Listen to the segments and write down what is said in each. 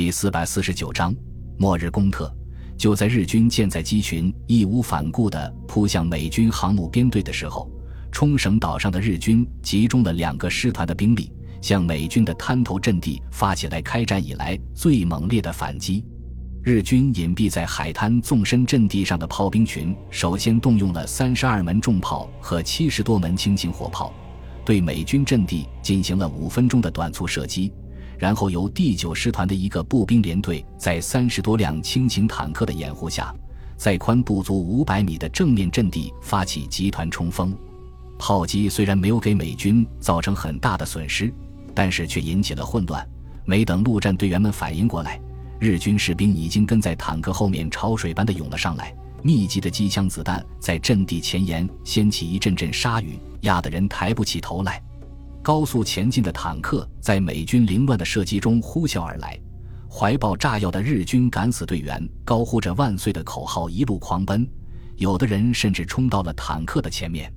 第四百四十九章末日攻特。就在日军舰载机群义无反顾地扑向美军航母编队的时候，冲绳岛上的日军集中了两个师团的兵力，向美军的滩头阵地发起来开战以来最猛烈的反击。日军隐蔽在海滩纵深阵地上的炮兵群，首先动用了三十二门重炮和七十多门轻型火炮，对美军阵地进行了五分钟的短促射击。然后由第九师团的一个步兵连队，在三十多辆轻型坦克的掩护下，在宽不足五百米的正面阵地发起集团冲锋。炮击虽然没有给美军造成很大的损失，但是却引起了混乱。没等陆战队员们反应过来，日军士兵已经跟在坦克后面潮水般的涌了上来。密集的机枪子弹在阵地前沿掀起一阵阵沙雨，压得人抬不起头来。高速前进的坦克在美军凌乱的射击中呼啸而来，怀抱炸药的日军敢死队员高呼着“万岁”的口号一路狂奔，有的人甚至冲到了坦克的前面。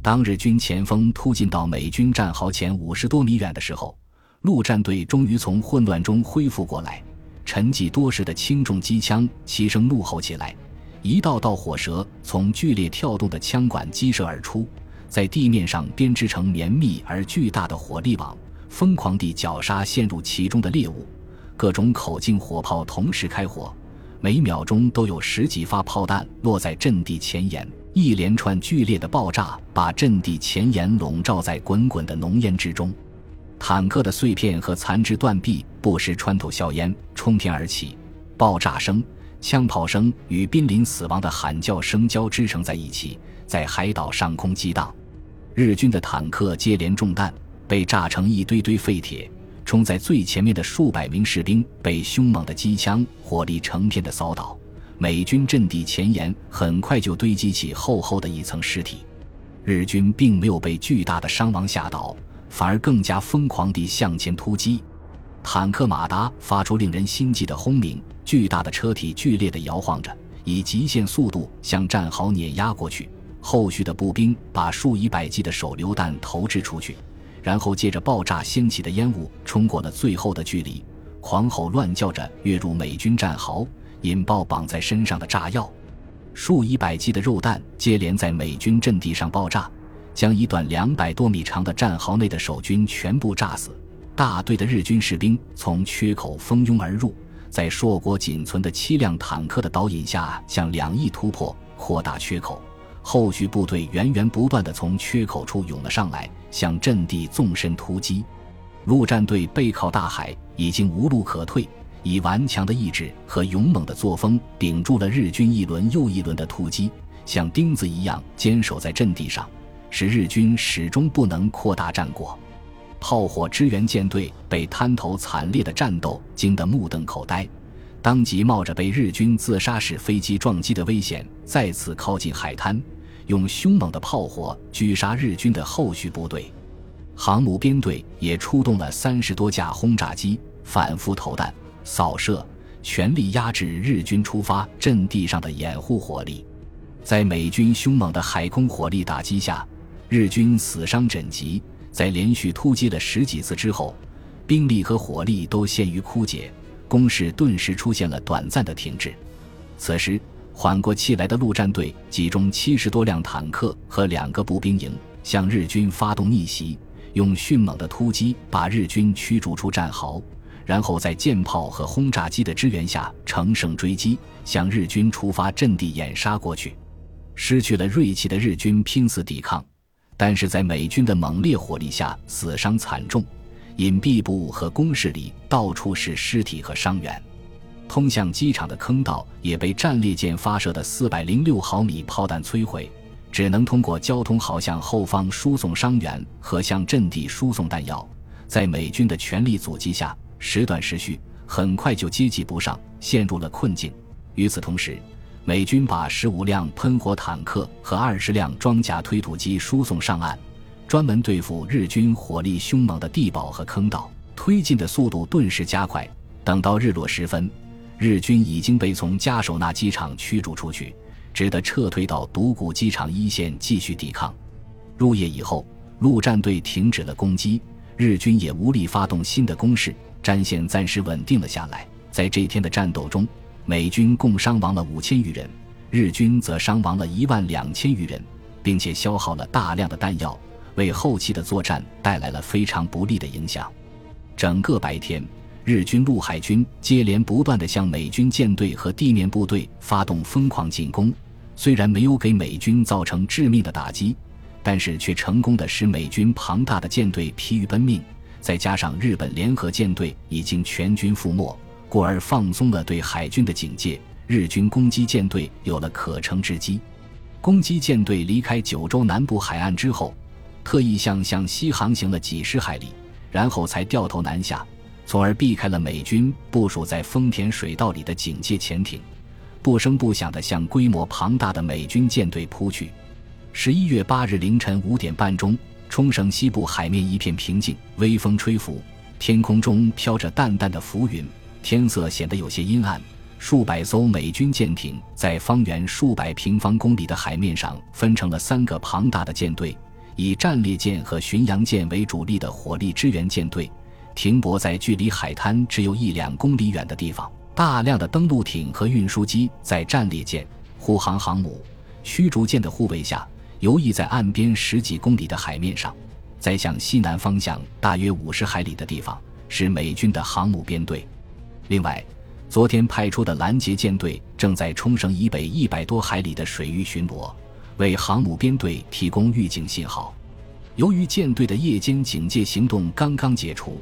当日军前锋突进到美军战壕前五十多米远的时候，陆战队终于从混乱中恢复过来。沉寂多时的轻重机枪齐声怒吼起来，一道道火舌从剧烈跳动的枪管激射而出。在地面上编织成绵密而巨大的火力网，疯狂地绞杀陷入其中的猎物。各种口径火炮同时开火，每秒钟都有十几发炮弹落在阵地前沿。一连串剧烈的爆炸把阵地前沿笼罩在滚滚的浓烟之中。坦克的碎片和残肢断臂不时穿透硝烟冲天而起，爆炸声、枪炮声与濒临死亡的喊叫声交织成在一起，在海岛上空激荡。日军的坦克接连中弹，被炸成一堆堆废铁。冲在最前面的数百名士兵被凶猛的机枪火力成片的扫倒。美军阵地前沿很快就堆积起厚厚的一层尸体。日军并没有被巨大的伤亡吓倒，反而更加疯狂地向前突击。坦克马达发出令人心悸的轰鸣，巨大的车体剧烈地摇晃着，以极限速度向战壕碾压过去。后续的步兵把数以百计的手榴弹投掷出去，然后借着爆炸掀起的烟雾冲过了最后的距离，狂吼乱叫着跃入美军战壕，引爆绑在身上的炸药。数以百计的肉弹接连在美军阵地上爆炸，将一段两百多米长的战壕内的守军全部炸死。大队的日军士兵从缺口蜂拥而入，在硕果仅存的七辆坦克的导引下，向两翼突破，扩大缺口。后续部队源源不断地从缺口处涌了上来，向阵地纵深突击。陆战队背靠大海，已经无路可退，以顽强的意志和勇猛的作风顶住了日军一轮又一轮的突击，像钉子一样坚守在阵地上，使日军始终不能扩大战果。炮火支援舰队被滩头惨烈的战斗惊得目瞪口呆。当即冒着被日军自杀式飞机撞击的危险，再次靠近海滩，用凶猛的炮火狙杀日军的后续部队。航母编队也出动了三十多架轰炸机，反复投弹、扫射，全力压制日军出发阵地上的掩护火力。在美军凶猛的海空火力打击下，日军死伤枕藉。在连续突击了十几次之后，兵力和火力都陷于枯竭。攻势顿时出现了短暂的停滞。此时，缓过气来的陆战队集中七十多辆坦克和两个步兵营，向日军发动逆袭，用迅猛的突击把日军驱逐出战壕，然后在舰炮和轰炸机的支援下乘胜追击，向日军出发阵地掩杀过去。失去了锐气的日军拼死抵抗，但是在美军的猛烈火力下死伤惨重。隐蔽部和工事里到处是尸体和伤员，通向机场的坑道也被战列舰发射的四百零六毫米炮弹摧毁，只能通过交通壕向后方输送伤员和向阵地输送弹药。在美军的全力阻击下，时断时续，很快就接济不上，陷入了困境。与此同时，美军把十五辆喷火坦克和二十辆装甲推土机输送上岸。专门对付日军火力凶猛的地堡和坑道，推进的速度顿时加快。等到日落时分，日军已经被从加手纳机场驱逐出去，只得撤退到独孤机场一线继续抵抗。入夜以后，陆战队停止了攻击，日军也无力发动新的攻势，战线暂时稳定了下来。在这天的战斗中，美军共伤亡了五千余人，日军则伤亡了一万两千余人，并且消耗了大量的弹药，为后期的作战带来了非常不利的影响。整个白天，日军陆海军接连不断地向美军舰队和地面部队发动疯狂进攻，虽然没有给美军造成致命的打击，但是却成功的使美军庞大的舰队疲于奔命。再加上日本联合舰队已经全军覆没，故而放松了对海军的警戒，日军攻击舰队有了可乘之机。攻击舰队离开九州南部海岸之后，特意向向西航行了几十海里，然后才掉头南下，从而避开了美军部署在丰田水道里的警戒潜艇，不声不响地向规模庞大的美军舰队扑去。十一月八日凌晨五点半钟。冲绳西部海面一片平静，微风吹拂，天空中飘着淡淡的浮云，天色显得有些阴暗。数百艘美军舰艇在方圆数百平方公里的海面上分成了三个庞大的舰队，以战列舰和巡洋舰为主力的火力支援舰队停泊在距离海滩只有一两公里远的地方。大量的登陆艇和运输机在战列舰、护航航母、驱逐舰的护卫下。游弋在岸边十几公里的海面上，在向西南方向大约五十海里的地方是美军的航母编队。另外，昨天派出的拦截舰队正在冲绳以北一百多海里的水域巡逻，为航母编队提供预警信号。由于舰队的夜间警戒行动刚刚解除，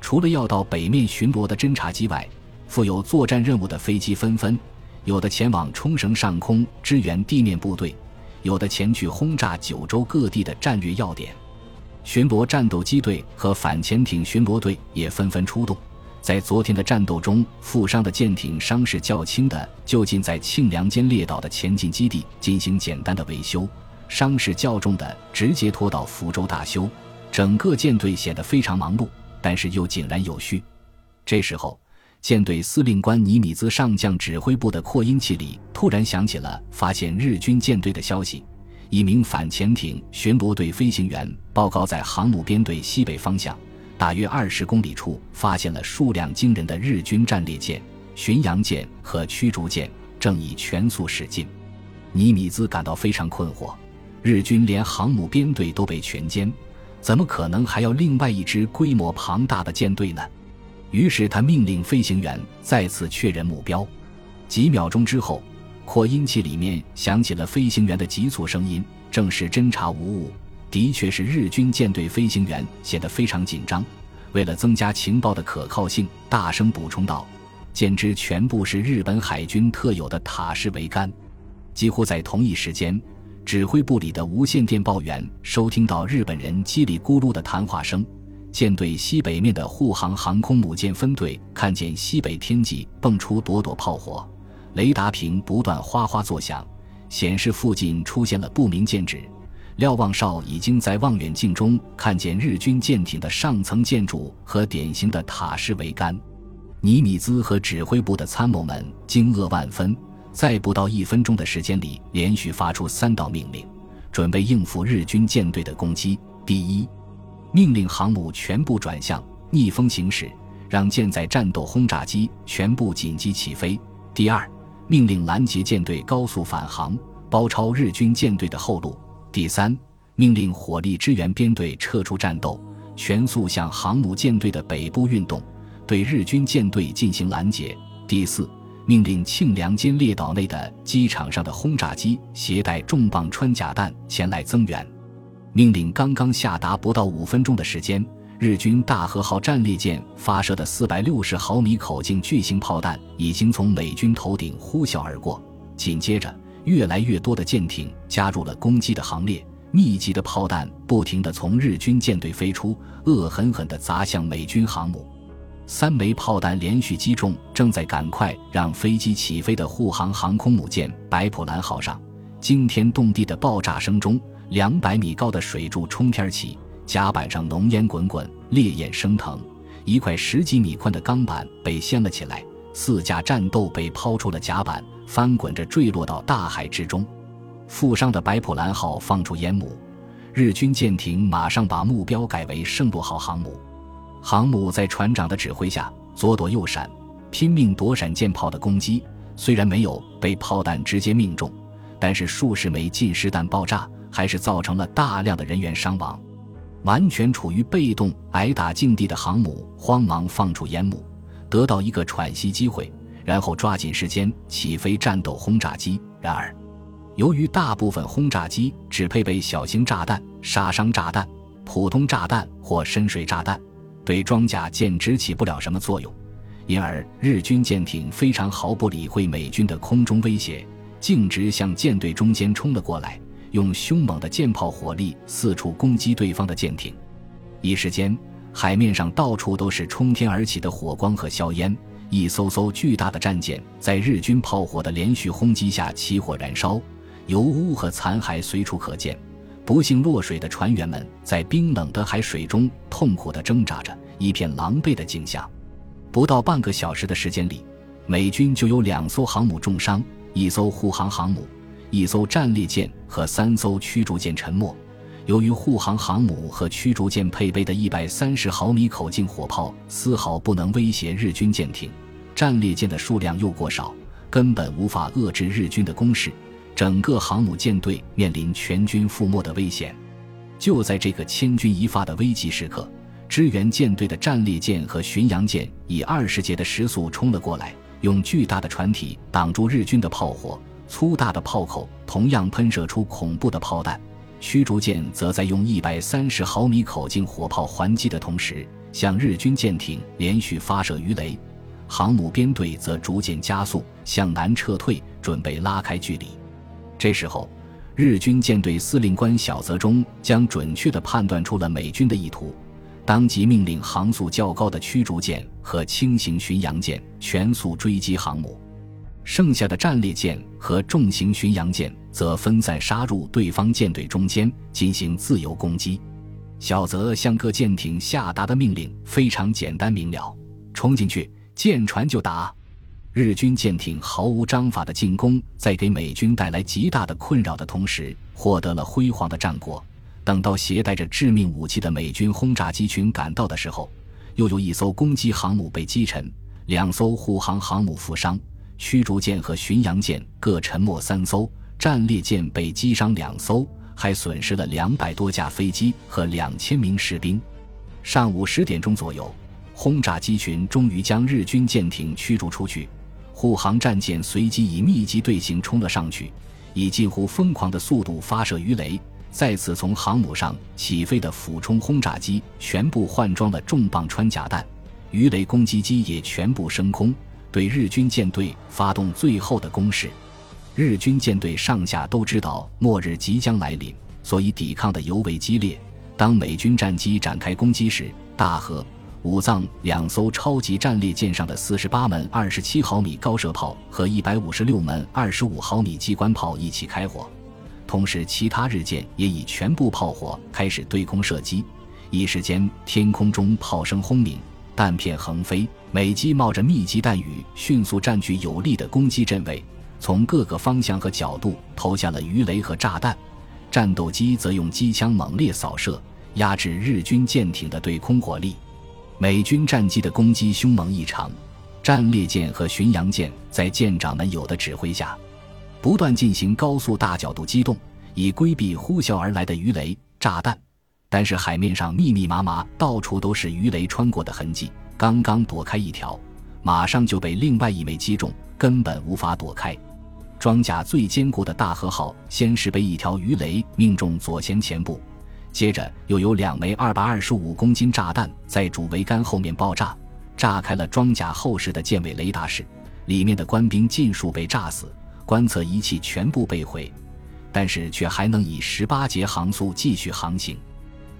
除了要到北面巡逻的侦察机外，负有作战任务的飞机纷纷，有的前往冲绳上空支援地面部队。有的前去轰炸九州各地的战略要点，巡逻战斗机队和反潜艇巡逻队也纷纷出动。在昨天的战斗中，负伤的舰艇伤势较轻的就近在庆良间列岛的前进基地进行简单的维修，伤势较重的直接拖到福州大修。整个舰队显得非常忙碌，但是又井然有序。这时候。舰队司令官尼米兹上将指挥部的扩音器里突然响起了发现日军舰队的消息。一名反潜艇巡逻队飞行员报告，在航母编队西北方向大约二十公里处，发现了数量惊人的日军战列舰、巡洋舰和驱逐舰，正以全速驶近。尼米兹感到非常困惑：日军连航母编队都被全歼，怎么可能还要另外一支规模庞大的舰队呢？于是他命令飞行员再次确认目标。几秒钟之后，扩音器里面响起了飞行员的急促声音，正是侦察无误。的确是日军舰队飞行员显得非常紧张。为了增加情报的可靠性，大声补充道：“舰只全部是日本海军特有的塔式桅杆。”几乎在同一时间，指挥部里的无线电报员收听到日本人叽里咕噜的谈话声。舰队西北面的护航航空母舰分队看见西北天际蹦出朵朵炮火，雷达屏不断哗哗作响，显示附近出现了不明舰只。瞭望哨已经在望远镜中看见日军舰艇的上层建筑和典型的塔式桅杆。尼米兹和指挥部的参谋们惊愕万分，在不到一分钟的时间里，连续发出三道命令，准备应付日军舰队的攻击。第一。命令航母全部转向，逆风行驶，让舰载战斗轰炸机全部紧急起飞。第二，命令拦截舰队高速返航，包抄日军舰队的后路。第三，命令火力支援编队撤出战斗，全速向航母舰队的北部运动，对日军舰队进行拦截。第四，命令庆良间列岛内的机场上的轰炸机携带重磅穿甲弹前来增援。命令刚刚下达不到五分钟的时间，日军大和号战列舰发射的四百六十毫米口径巨型炮弹已经从美军头顶呼啸而过。紧接着，越来越多的舰艇加入了攻击的行列，密集的炮弹不停地从日军舰队飞出，恶狠狠地砸向美军航母。三枚炮弹连续击中正在赶快让飞机起飞的护航航空母舰“白普兰号”上，惊天动地的爆炸声中。两百米高的水柱冲天起，甲板上浓烟滚滚，烈焰升腾。一块十几米宽的钢板被掀了起来，四架战斗被抛出了甲板，翻滚着坠落到大海之中。负伤的白普兰号放出烟幕，日军舰艇马上把目标改为圣洛号航母。航母在船长的指挥下左躲右闪，拼命躲闪舰炮的攻击，虽然没有被炮弹直接命中，但是数十枚近湿弹爆炸，还是造成了大量的人员伤亡。完全处于被动挨打境地的航母慌忙放出烟幕，得到一个喘息机会，然后抓紧时间起飞战斗轰炸机。然而，由于大部分轰炸机只配备小型炸弹、杀伤炸弹、普通炸弹或深水炸弹，对装甲舰只起不了什么作用，因而日军舰艇非常毫不理会美军的空中威胁，径直向舰队中间冲了过来。用凶猛的舰炮火力四处攻击对方的舰艇，一时间，海面上到处都是冲天而起的火光和硝烟。一艘艘巨大的战舰在日军炮火的连续轰击下起火燃烧，油污和残骸随处可见。不幸落水的船员们在冰冷的海水中痛苦地挣扎着，一片狼狈的景象。不到半个小时的时间里，美军就有两艘航母重伤，一艘护航航母。一艘战列舰和三艘驱逐舰沉没。由于护航航母和驱逐舰配备的一百三十毫米口径火炮丝毫不能威胁日军舰艇，战列舰的数量又过少，根本无法遏制日军的攻势。整个航母舰队面临全军覆没的危险。就在这个千钧一发的危急时刻，支援舰队的战列舰和巡洋舰以二十节的时速冲了过来，用巨大的船体挡住日军的炮火。粗大的炮口同样喷射出恐怖的炮弹，驱逐舰则在用一百三十毫米口径火炮还击的同时，向日军舰艇连续发射鱼雷。航母编队则逐渐加速向南撤退，准备拉开距离。这时候，日军舰队司令官小泽中将准确地判断出了美军的意图，当即命令航速较高的驱逐舰和轻型巡洋舰全速追击航母。剩下的战列舰和重型巡洋舰则分散杀入对方舰队中间进行自由攻击。小泽向各舰艇下达的命令非常简单明了：冲进去，舰船就打。日军舰艇毫无章法的进攻，在给美军带来极大的困扰的同时，获得了辉煌的战果。等到携带着致命武器的美军轰炸机群赶到的时候，又有一艘攻击航母被击沉，两艘护航航母负伤。驱逐舰和巡洋舰各沉没三艘，战列舰被击伤两艘，还损失了两百多架飞机和两千名士兵。上午十点钟左右，轰炸机群终于将日军舰艇驱逐出去，护航战舰随即以密集队形冲了上去，以近乎疯狂的速度发射鱼雷。再次从航母上起飞的俯冲轰炸机全部换装了重磅穿甲弹，鱼雷攻击机也全部升空。对日军舰队发动最后的攻势，日军舰队上下都知道末日即将来临，所以抵抗的尤为激烈。当美军战机展开攻击时，大和、武藏两艘超级战列舰上的四十八门二十七毫米高射炮和一百五十六门二十五毫米机关炮一起开火，同时其他日舰也以全部炮火开始对空射击。一时间，天空中炮声轰鸣。弹片横飞，美机冒着密集弹雨，迅速占据有利的攻击阵位，从各个方向和角度投下了鱼雷和炸弹。战斗机则用机枪猛烈扫射，压制日军舰艇的对空火力。美军战机的攻击凶猛异常，战列舰和巡洋舰在舰长们有的指挥下，不断进行高速大角度机动，以规避呼啸而来的鱼雷、炸弹。但是海面上密密麻麻，到处都是鱼雷穿过的痕迹。刚刚躲开一条，马上就被另外一枚击中，根本无法躲开。装甲最坚固的大和号先是被一条鱼雷命中左舷前部，接着又有两枚二百二十五公斤炸弹在主桅杆后面爆炸，炸开了装甲后室的舰尾雷达室，里面的官兵尽数被炸死，观测仪器全部被毁，但是却还能以十八节航速继续航行。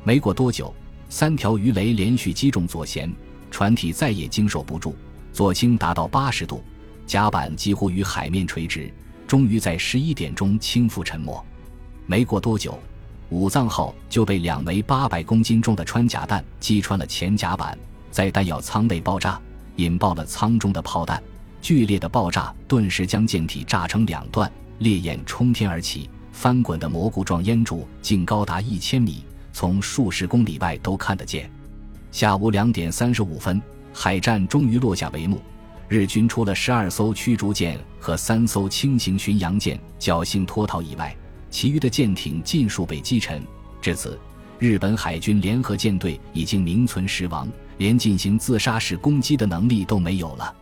没过多久，三条鱼雷连续击中左舷，船体再也经受不住，左倾达到八十度，甲板几乎与海面垂直，终于在十一点钟倾覆沉没。没过多久，武藏号就被两枚八百公斤重的穿甲弹击穿了前甲板，在弹药舱内爆炸，引爆了舱中的炮弹。剧烈的爆炸顿时将舰体炸成两段，烈焰冲天而起，翻滚的蘑菇状烟柱竟高达一千米。从数十公里外都看得见。下午两点三十五分，海战终于落下帷幕。日军除了十二艘驱逐舰和三艘轻型巡洋舰侥幸脱逃以外，其余的舰艇尽数被击沉。至此，日本海军联合舰队已经名存实亡，连进行自杀式攻击的能力都没有了。